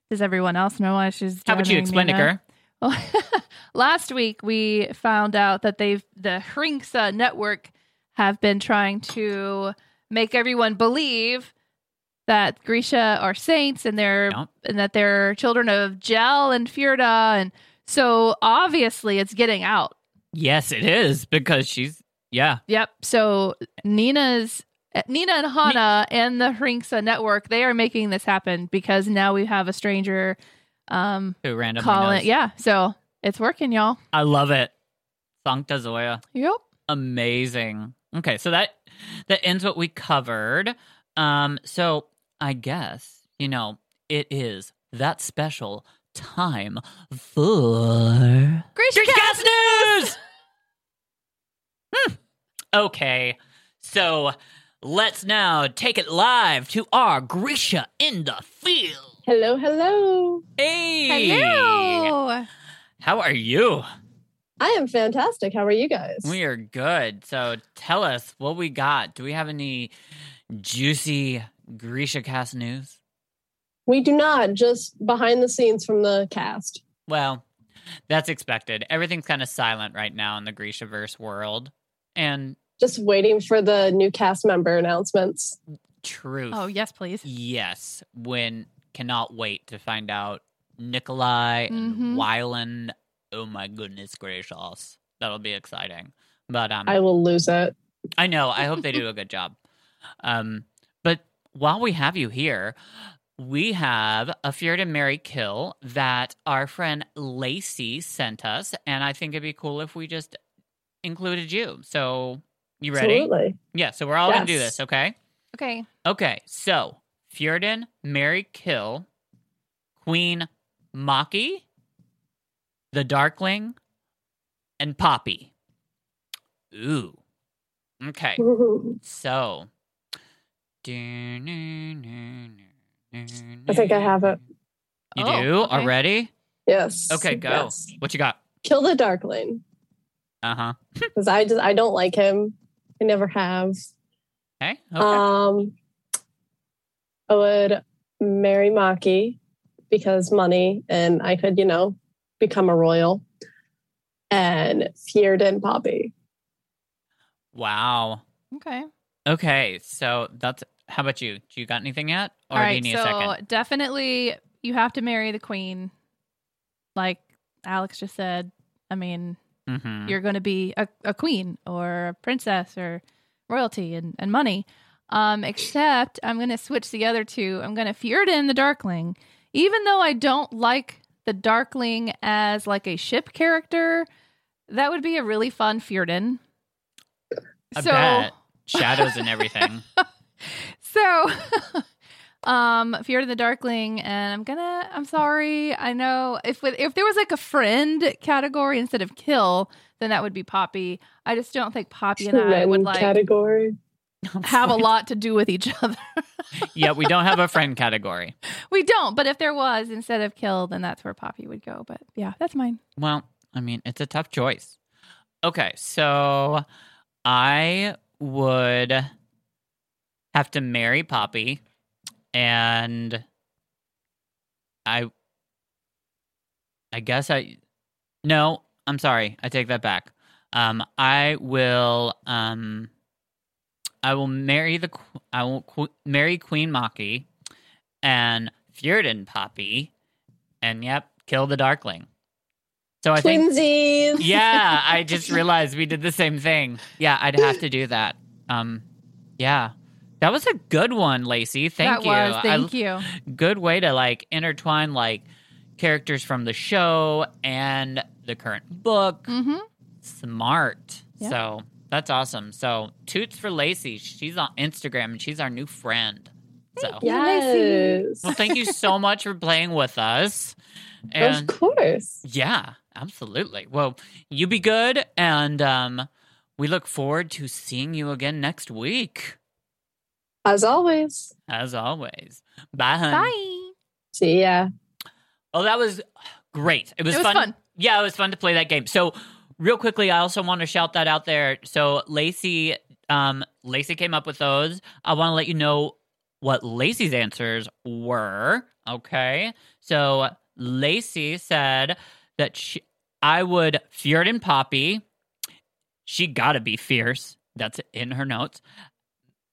Does everyone else know why she's? How would you explain it, Nina? girl? Well, last week we found out that they've the Hringsa network have been trying to make everyone believe that Grisha are saints and they're Yep. and that they're children of Djel and Fjerda and so obviously it's getting out. Yes, it is because she's, yeah. Yep. So Nina's Nina and Hanne and the Hringsa network, they are making this happen because now we have a stranger um Who randomly calling. knows. Yeah, so it's working, y'all. I love it. Sankta Zoya. Yep. Amazing. Okay, so that that ends what we covered. Um, so I guess, you know, it is that special time for Grisha Cast News! Hmm. Okay, so let's now take it live to our Grisha in the field. Hello, hello. Hey! Hello. How are you? I am fantastic. How are you guys? We are good. So tell us what we got. Do we have any juicy Grisha cast news? We do not, just behind the scenes from the cast. Well, that's expected. Everything's kind of silent right now in the Grishaverse world. And Just waiting for the new cast member announcements. truth. Oh, yes, please. Yes. When cannot wait to find out Nikolai and Mhm. Wylan. Oh my goodness gracious. That'll be exciting. But um I will lose it. I know. I hope they do a good job. Um, but while we have you here, we have a Fear to Mary Kill that our friend Lacey sent us, and I think it'd be cool if we just included you. So, you ready? Absolutely. Yeah. So we're all gonna do this, okay? Okay. Okay. So Fjorden, Mary Kill, Queen Makhi, the Darkling, and Poppy. Ooh. Okay. So, I think I have it. You Oh, do okay. already? Yes. Okay, go. Yes. What you got? Kill the Darkling Uh huh. because I just I don't like him. I never have. Okay. Okay. Um, I would marry Makhi because money, and I could, you know, become a royal. And Fierden Poppy. wow. Okay. Okay. So that's. How about you? Do you got anything yet, or All do you need So a second? definitely you have to marry the queen. Like Alex just said. I mean, Mm-hmm. you're going to be a, a queen or a princess or royalty and, and money. Um, except I'm going to switch the other two. I'm going to Fjorden the Darkling. Even though I don't like the Darkling as like a ship character, that would be a really fun Fjorden. I so, bet shadows and everything. so um Fjorden the Darkling and I'm gonna I'm sorry. I know if with, if there was like a friend category instead of kill, then that would be Poppy. I just don't think Poppy and I would like category. have a lot to do with each other. yeah, we don't have a friend category. we don't, but if there was instead of kill, then that's where Poppy would go. But yeah, that's mine. Well, I mean, it's a tough choice. Okay, so I would have to marry Poppy, and I, I guess I, no, I'm sorry, I take that back. Um, I will, um, I will marry the, I will qu- marry Queen Makhi, and Fjorden Poppy, and yep, kill the Darkling. So I think Twinsies. yeah, I just realized we did the same thing. Yeah, I'd have to do that. Um, yeah, that was a good one, Lacey. Thank that you. was I- thank you. good way to like intertwine like characters from the show and the current book. Mm-hmm. Smart. Yeah. So that's awesome. So toots for Lacey. She's on Instagram and she's our new friend. So Yes. well, thank you so much for playing with us. And of course. yeah, absolutely. Well, you be good, and um, we look forward to seeing you again next week. As always. As always, bye. hun. Bye. See ya. Oh, that was great. It was, It was fun. fun. Yeah, it was fun to play that game. So, real quickly, I also want to shout that out there. So, Lacey, um, Lacey came up with those. I want to let you know what Lacey's answers were. Okay, so Lacey said that she, I would Fjord and Poppy. She got to be fierce. That's in her notes.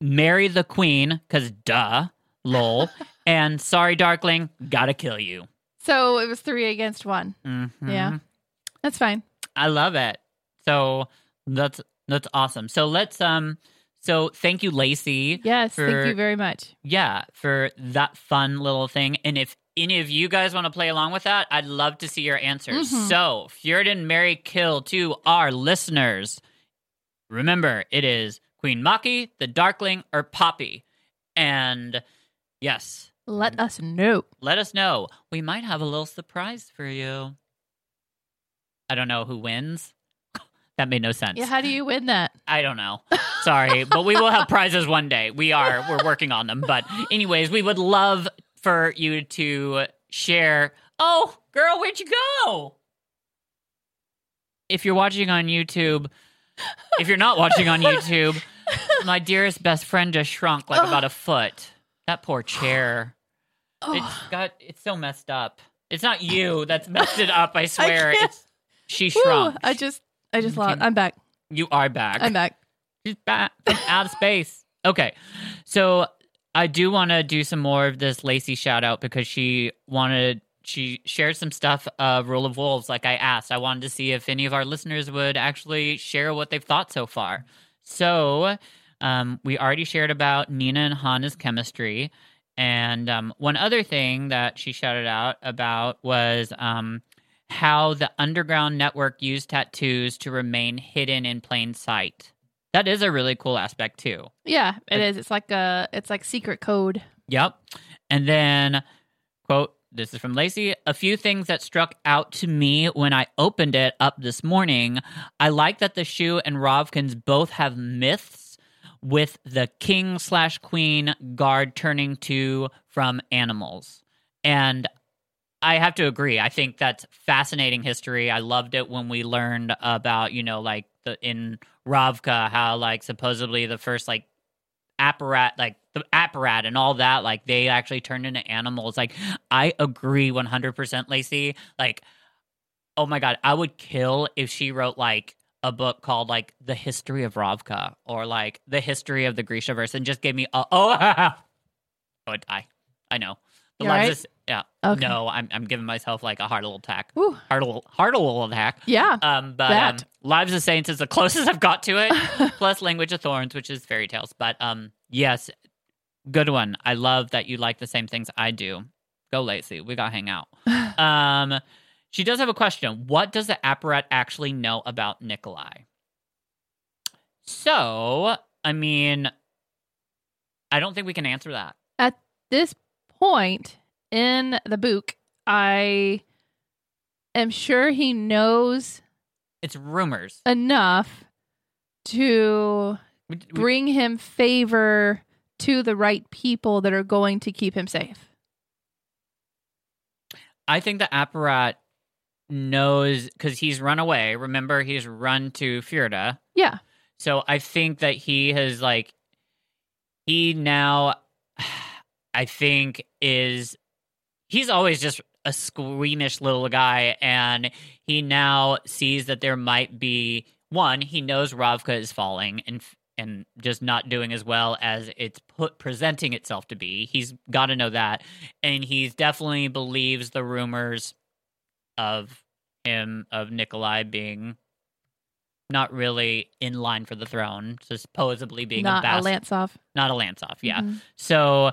Marry the queen, cause duh, lol. and sorry, Darkling, gotta kill you. So it was three against one. Mhm. Yeah. That's fine. I love it. So that's that's awesome. So let's um So thank you, Lacey. Yes, for- thank you very much. Yeah, for that fun little thing. And if any of you guys want to play along with that, I'd love to see your answers. Mhm. So, Fjordan, Mary, Kill to our listeners. Remember, it is Queen Makhi, the Darkling, or Poppy. And yes, Let us know. let us know. We might have a little surprise for you. I don't know who wins. That made no sense. Yeah, how do you win that? I don't know. Sorry, but we will have prizes one day. We are we're working on them. But anyways, we would love for you to share. Oh, girl, where'd you go? If you're watching on YouTube, if you're not watching on YouTube, my dearest best friend just shrunk like about a foot. That poor chair. it's got it's so messed up. It's not you that's messed it up, I swear. can't. it's she shrunk. I just, I just lost. I'm back. you are back. I'm back. She's back from of space. Okay. So I do want to do some more of this Lacey shout out because she wanted she shared some stuff of Rule of Wolves like I asked. I wanted to see if any of our listeners would actually share what they've thought so far. So um, we already shared about Nina and Hanne's chemistry. And um, one other thing that she shouted out about was um, how the underground network used tattoos to remain hidden in plain sight. That is a really cool aspect too. Yeah, it is. It's like a, it's like secret code. Yep. And then, quote, this is from Lacey. A few things that struck out to me when I opened it up this morning. I like that the Shu and Ravkans both have myths with the king slash queen guard turning to from animals. And I have to agree. I think that's fascinating history. I loved it when we learned about, you know, like the in Ravka, how like supposedly the first like apparat like the apparat and all that like they actually turned into animals. Like i agree 100% lacey. Like oh my god i would kill if she wrote like a book called like the history of ravka or like the history of the grishaverse and just gave me a, oh i would die. I know the You lives alright? is- yeah Okay. no I'm, I'm giving myself like a heart little attack Whew. heart little heart little attack Yeah. um, but um. Lives of Saints is the closest I've got to it. Plus Language of Thorns, which is fairy tales. But um, yes, good one. I love that you like the same things I do. Go Lacey, we gotta hang out. um, she does have a question. What does the apparat actually know about Nikolai? So, I mean, I don't think we can answer that. At this point in the book, I am sure he knows It's rumors. enough to We- we- bring him favor to the right people that are going to keep him safe. I think the apparat knows because he's run away. Remember, he's run to Fjorda. Yeah. So I think that he has like he now I think is he's always just a squeamish little guy and he now sees that there might be one he knows Ravka is falling and and just not doing as well as it's put presenting itself to be. He's got to know that and he's definitely believes the rumors of him of Nikolai being not really in line for the throne, supposedly being Not a a Lantsov. not a Lantsov. Yeah. Mhm. So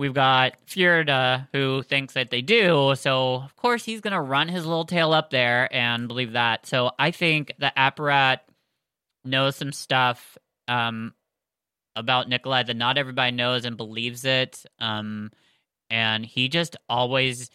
we've got Fjorda who thinks that they do. So of course he's gonna run his little tail up there and believe that. So I think the apparat knows some stuff um, about Nikolai that not everybody knows and believes it. Um, and he just always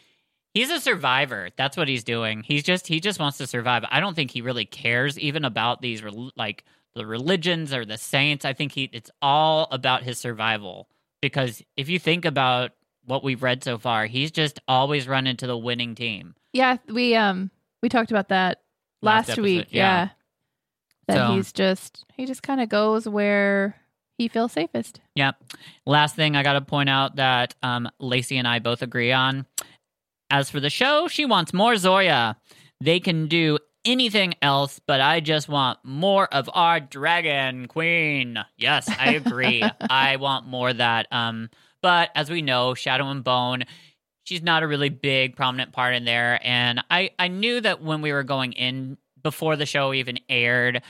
he's a survivor. That's what he's doing. He's just he just wants to survive. I don't think he really cares even about these like the religions or the saints. I think he it's all about his survival because if you think about what we've read so far, he's just always run into the winning team. Yeah, we um we talked about that Last last, week. yeah. Yeah. That So- he's just he just kind of goes where he feels safest. Yeah. Last thing I got to point out that um, Lacey and I both agree on. As for the show, she wants more Zoya. They can do anything else, but I just want more of our dragon queen. Yes, I agree. I want more of that. Um, but as we know, Shadow and Bone, she's not a really big prominent part in there. And I, I knew that when we were going in before the show even aired,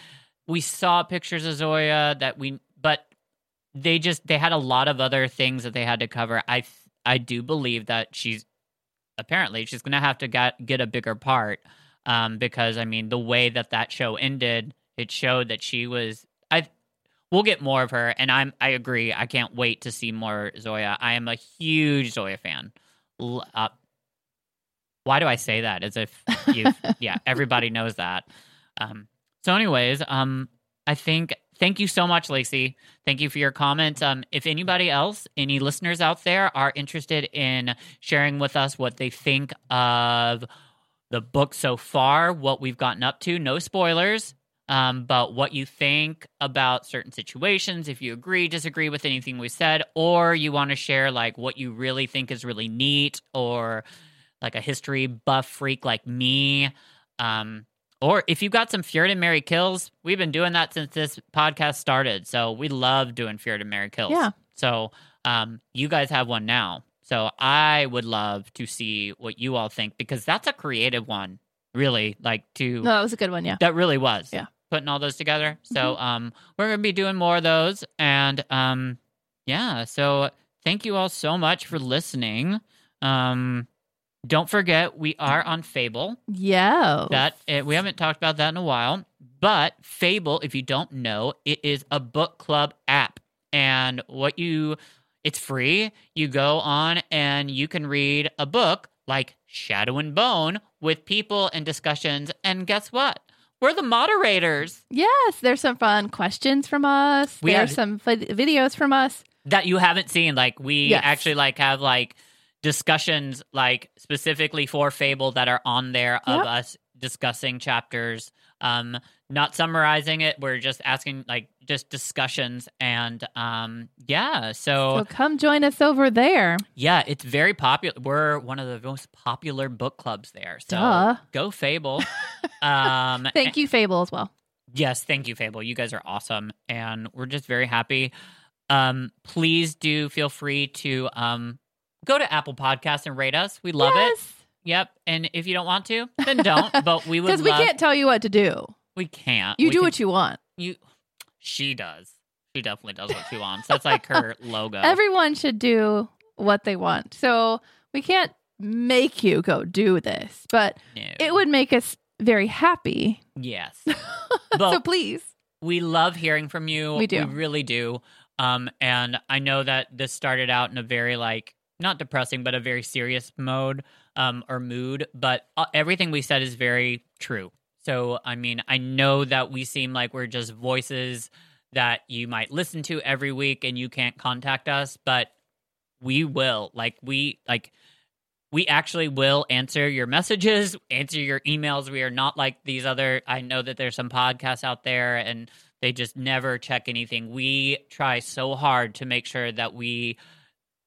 we saw pictures of Zoya that we but they just they had a lot of other things that they had to cover. I I do believe that she's apparently she's gonna have to get get a bigger part um, because I mean the way that that show ended, it showed that she was. I we'll get more of her, and I'm I agree. I can't wait to see more Zoya. I am a huge Zoya fan. Uh, why do I say that? As if you, yeah, everybody knows that. Um, so, anyways, um, I think thank you so much, Lacey. Thank you for your comment. Um, if anybody else, any listeners out there, are interested in sharing with us what they think of the book so far, what we've gotten up to, no spoilers, um, but what you think about certain situations, if you agree, disagree with anything we said, or you want to share like what you really think is really neat, or like a history buff freak like me. Um, or if you've got some Feared and Mary kills, we've been doing that since this podcast started. So we love doing Feared and Mary kills. Yeah. So um, you guys have one now. So I would love to see what you all think because that's a creative one, really. Like to No, that was a good one. Yeah. that really was. Yeah. Putting all those together. So um we're gonna be doing more of those. And um yeah, so thank you all so much for listening. Um don't forget we are on Fable. Yeah. That eh, we haven't talked about that in a while. But Fable, if you don't know, it is a book club app. And what you it's free. You go on and you can read a book like Shadow and Bone with people and discussions. And guess what? We're the moderators Yes, there's some fun questions from us. We there's have- some vid- videos from us. that you haven't seen. Like we Yes. actually like have like discussions like specifically for Fable that are on there of Yep. us discussing chapters. Um, not summarizing it. We're just asking like just discussions and um yeah. So, So come join us over there. yeah, it's very popular. We're one of the most popular book clubs there. So Duh. go Fable. um Thank you, Fable, as well. Yes, thank you, Fable. You guys are awesome, and we're just very happy. Um, please do feel free to um go to Apple Podcasts and rate us. We love it. Yep. And if you don't want to, then don't. but we would Because we love- can't tell you what to do. We can't. You We do can- what you want. you. She does. She definitely does what she wants. That's like her logo. Everyone should do what they want. So we can't make you go do this, but No. it would make us very happy. Yes. so please. we love hearing from you. We do. We really do. Um, and I know that this started out in a very like not depressing, but a very serious mode um, or mood. But uh, everything we said is very true. So I mean, I know that we seem like we're just voices that you might listen to every week, and you can't contact us, but we will. Like we like we actually will answer your messages, answer your emails. We are not like these other. I know that there's some podcasts out there and they just never check anything. We try so hard to make sure that we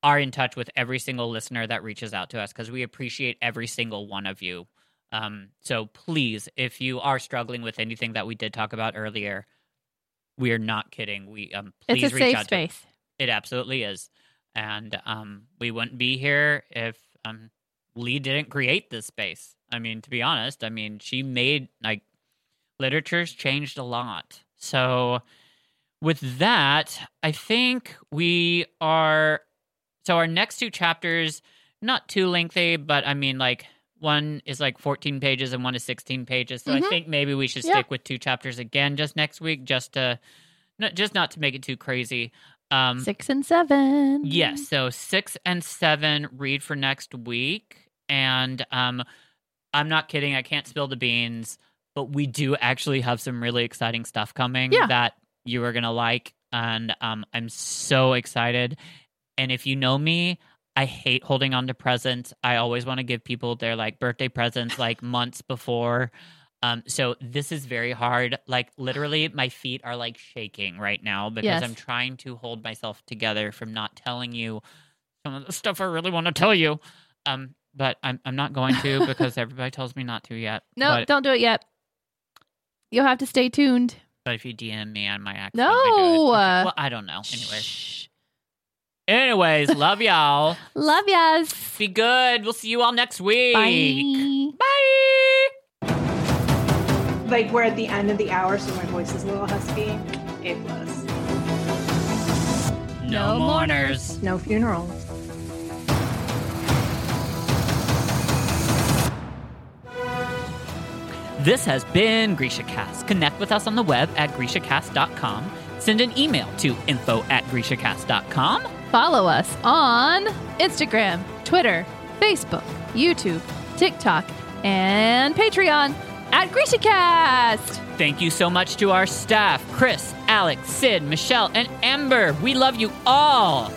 are in touch with every single listener that reaches out to us because we appreciate every single one of you. Um, so please, if you are struggling with anything that we did talk about earlier, we are not kidding. We um, please It's a reach safe out to space. it absolutely is. And um, we wouldn't be here if um, Leigh didn't create this space. I mean, to be honest, I mean, she made like literature's changed a lot. So, with that, I think we are. So, our next two chapters, not too lengthy, but I mean, like, one is like 14 pages and one is 16 pages. So, I Mhm. think maybe we should Yeah. stick with two chapters again just next week, just to. Not, just not to make it too crazy. Um, Six and seven. Yes. So six and seven read for next week. And um I'm not kidding, I can't spill the beans, but we do actually have some really exciting stuff coming Yeah. that you are gonna like. And um I'm so excited. And if you know me, I hate holding on to presents. I always want to give people their like birthday presents like months before. Um, so this is very hard. Like literally, my feet are like shaking right now because Yes. I'm trying to hold myself together from not telling you some of the stuff I really want to tell you. Um, but I'm I'm not going to because everybody tells me not to yet. No, but, don't do it yet. You'll have to stay tuned. but if you DM me, I might accidentally No. Okay, Well, I don't know. Anyways, Shh. Anyways, love y'all. Love yas. Be good. We'll see you all next week. Bye. Bye. Like we're at the end of the hour, so my voice is a little husky. It was. No mourners. No funerals. This has been Grisha Cast. Connect with us on the web at GrishaCast.com. Send an email to info at GrishaCast.com. Follow us on Instagram, Twitter, Facebook, YouTube, TikTok, and Patreon at GrishaCast. Thank you so much to our staff Chris, Alex, Sid, Michelle, and Amber. We love you all.